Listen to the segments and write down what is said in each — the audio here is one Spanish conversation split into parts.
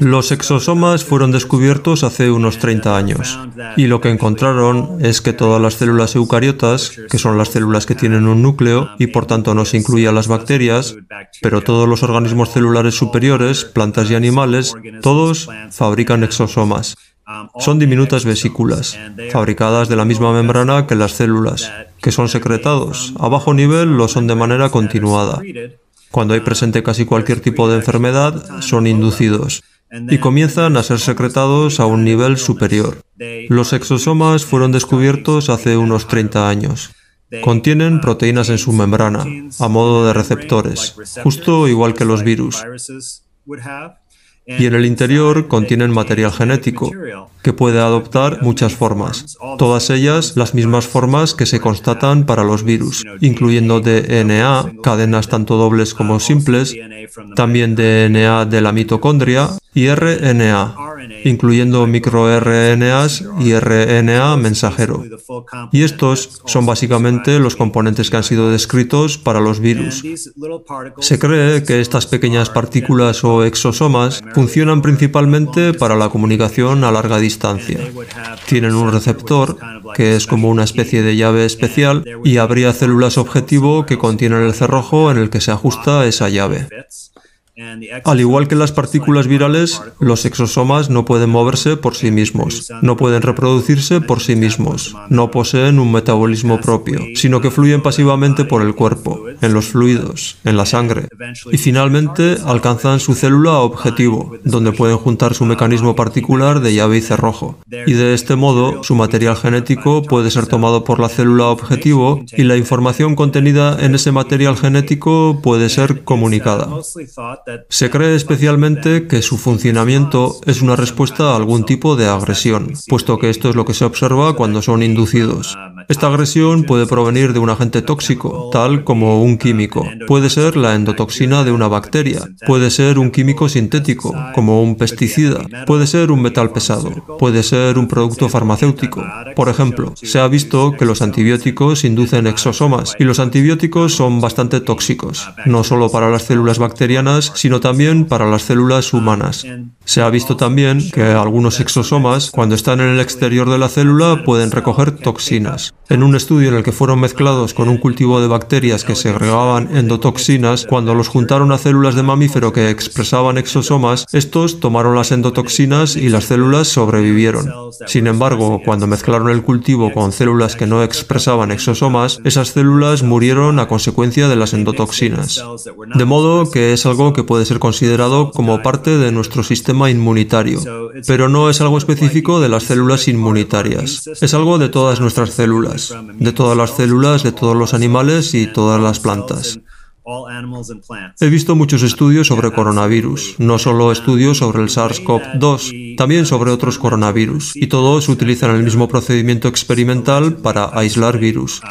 Los exosomas fueron descubiertos hace unos 30 años y lo que encontraron es que todas las células eucariotas, que son las células que tienen un núcleo y por tanto no se incluye a las bacterias, pero todos los organismos celulares superiores, plantas y animales, todos fabrican exosomas. Son diminutas vesículas, fabricadas de la misma membrana que las células, que son secretados. A bajo nivel lo son de manera continuada. Cuando hay presente casi cualquier tipo de enfermedad, son inducidos y comienzan a ser secretados a un nivel superior. Los exosomas fueron descubiertos hace unos 30 años. Contienen proteínas en su membrana, a modo de receptores, justo igual que los virus y en el interior contienen material genético, que puede adoptar muchas formas, todas ellas las mismas formas que se constatan para los virus, incluyendo DNA, cadenas tanto dobles como simples, también DNA de la mitocondria y RNA, incluyendo microRNAs y RNA mensajero. Y estos son básicamente los componentes que han sido descritos para los virus. Se cree que estas pequeñas partículas o exosomas funcionan principalmente para la comunicación a larga distancia. Tienen un receptor, que es como una especie de llave especial, y habría células objetivo que contienen el cerrojo en el que se ajusta esa llave. Al igual que las partículas virales, los exosomas no pueden moverse por sí mismos, no pueden reproducirse por sí mismos, no poseen un metabolismo propio, sino que fluyen pasivamente por el cuerpo, en los fluidos, en la sangre, y finalmente alcanzan su célula objetivo, donde pueden juntar su mecanismo particular de llave y cerrojo. Y de este modo, su material genético puede ser tomado por la célula objetivo y la información contenida en ese material genético puede ser comunicada. Se cree especialmente que su funcionamiento es una respuesta a algún tipo de agresión, puesto que esto es lo que se observa cuando son inducidos. Esta agresión puede provenir de un agente tóxico, tal como un químico. Puede ser la endotoxina de una bacteria. Puede ser un químico sintético, como un pesticida. Puede ser un metal pesado. Puede ser un producto farmacéutico. Por ejemplo, se ha visto que los antibióticos inducen exosomas y los antibióticos son bastante tóxicos, no solo para las células bacterianas, sino también para las células humanas. Se ha visto también que algunos exosomas, cuando están en el exterior de la célula, pueden recoger toxinas. En un estudio en el que fueron mezclados con un cultivo de bacterias que segregaban endotoxinas, cuando los juntaron a células de mamífero que expresaban exosomas, estos tomaron las endotoxinas y las células sobrevivieron. Sin embargo, cuando mezclaron el cultivo con células que no expresaban exosomas, esas células murieron a consecuencia de las endotoxinas. De modo que es algo que puede ser considerado como parte de nuestro sistema inmunitario, pero no es algo específico de las células inmunitarias. Es algo de todas nuestras células, de todas las células de todos los animales y todas las plantas. He visto muchos estudios sobre coronavirus, no solo estudios sobre el SARS-CoV-2, también sobre otros coronavirus, y todos utilizan el mismo procedimiento experimental para aislar virus.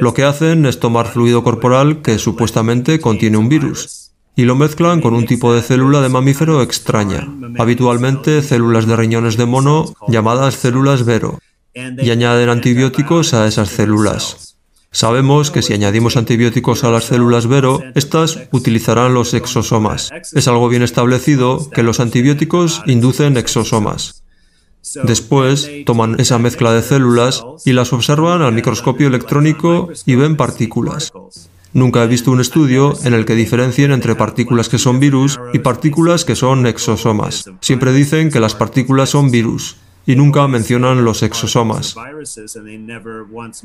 Lo que hacen es tomar fluido corporal que supuestamente contiene un virus y lo mezclan con un tipo de célula de mamífero extraña, habitualmente células de riñones de mono llamadas células Vero, y añaden antibióticos a esas células. Sabemos que si añadimos antibióticos a las células Vero, estas utilizarán los exosomas. Es algo bien establecido que los antibióticos inducen exosomas. Después toman esa mezcla de células y las observan al microscopio electrónico y ven partículas. Nunca he visto un estudio en el que diferencien entre partículas que son virus y partículas que son exosomas. Siempre dicen que las partículas son virus y nunca mencionan los exosomas.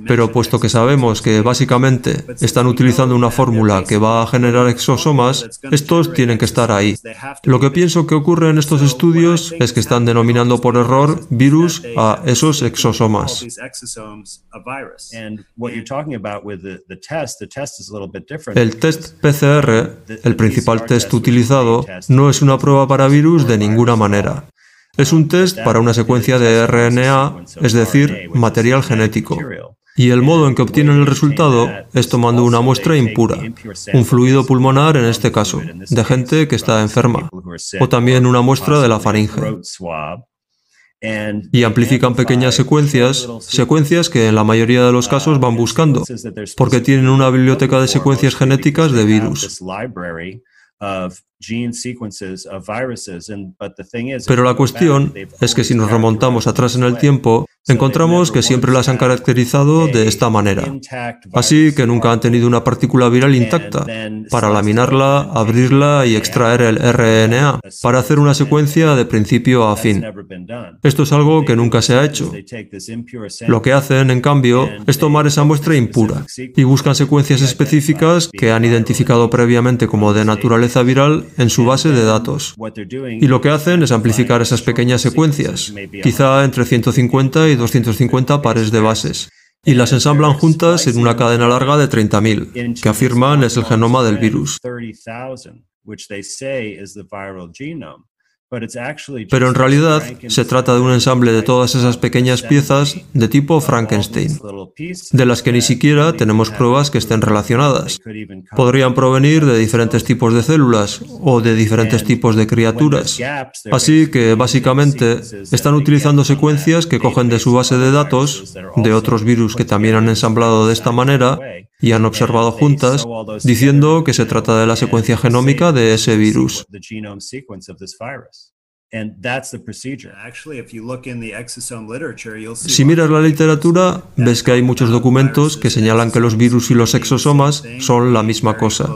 Pero puesto que sabemos que básicamente están utilizando una fórmula que va a generar exosomas, estos tienen que estar ahí. Lo que pienso que ocurre en estos estudios es que están denominando por error virus a esos exosomas. El test PCR, el principal test utilizado, no es una prueba para virus de ninguna manera. Es un test para una secuencia de RNA, es decir, material genético. Y el modo en que obtienen el resultado es tomando una muestra impura, un fluido pulmonar en este caso, de gente que está enferma, o también una muestra de la faringe. Y amplifican pequeñas secuencias, secuencias que en la mayoría de los casos van buscando, porque tienen una biblioteca de secuencias genéticas de virus. Pero la cuestión es que si nos remontamos atrás en el tiempo, encontramos que siempre las han caracterizado de esta manera. Así que nunca han tenido una partícula viral intacta para laminarla, abrirla y extraer el RNA para hacer una secuencia de principio a fin. Esto es algo que nunca se ha hecho. Lo que hacen, en cambio, es tomar esa muestra impura y buscan secuencias específicas que han identificado previamente como de naturaleza viral en su base de datos. Y lo que hacen es amplificar esas pequeñas secuencias, quizá entre 150 y 250 pares de bases, y las ensamblan juntas en una cadena larga de 30.000, que afirman es el genoma del virus. Pero en realidad se trata de un ensamble de todas esas pequeñas piezas de tipo Frankenstein, de las que ni siquiera tenemos pruebas que estén relacionadas. Podrían provenir de diferentes tipos de células o de diferentes tipos de criaturas. Así que básicamente están utilizando secuencias que cogen de su base de datos de otros virus que también han ensamblado de esta manera y han observado juntas, diciendo que se trata de la secuencia genómica de ese virus. Si miras la literatura, ves que hay muchos documentos que señalan que los virus y los exosomas son la misma cosa.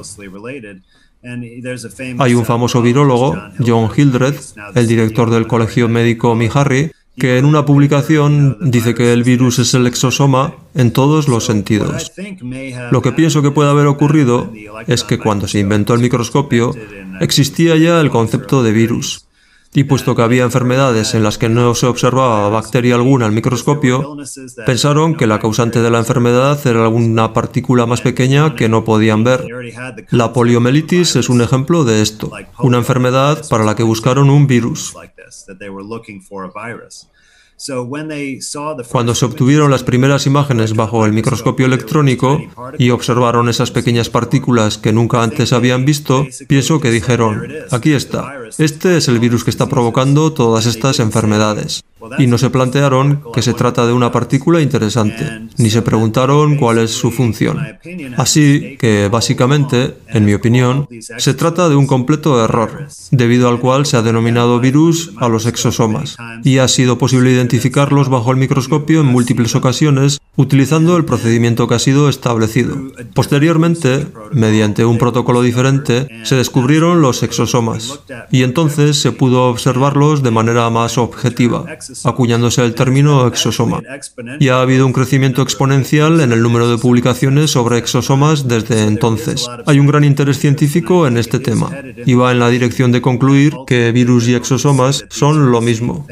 Hay un famoso virólogo, John Hildreth, el director del Colegio Médico Miharry, que en una publicación dice que el virus es el exosoma en todos los sentidos. Lo que pienso que puede haber ocurrido es que cuando se inventó el microscopio existía ya el concepto de virus. Y puesto que había enfermedades en las que no se observaba bacteria alguna al microscopio, pensaron que la causante de la enfermedad era alguna partícula más pequeña que no podían ver. La poliomielitis es un ejemplo de esto, una enfermedad para la que buscaron un virus. Cuando se obtuvieron las primeras imágenes bajo el microscopio electrónico y observaron esas pequeñas partículas que nunca antes habían visto, pienso que dijeron, aquí está, este es el virus que está provocando todas estas enfermedades y no se plantearon que se trata de una partícula interesante, ni se preguntaron cuál es su función. Así que, básicamente, en mi opinión, se trata de un completo error, debido al cual se ha denominado virus a los exosomas, y ha sido posible identificarlos bajo el microscopio en múltiples ocasiones utilizando el procedimiento que ha sido establecido. Posteriormente, mediante un protocolo diferente, se descubrieron los exosomas, y entonces se pudo observarlos de manera más objetiva, acuñándose el término exosoma. Y ha habido un crecimiento exponencial en el número de publicaciones sobre exosomas desde entonces. Hay un gran interés científico en este tema y va en la dirección de concluir que virus y exosomas son lo mismo.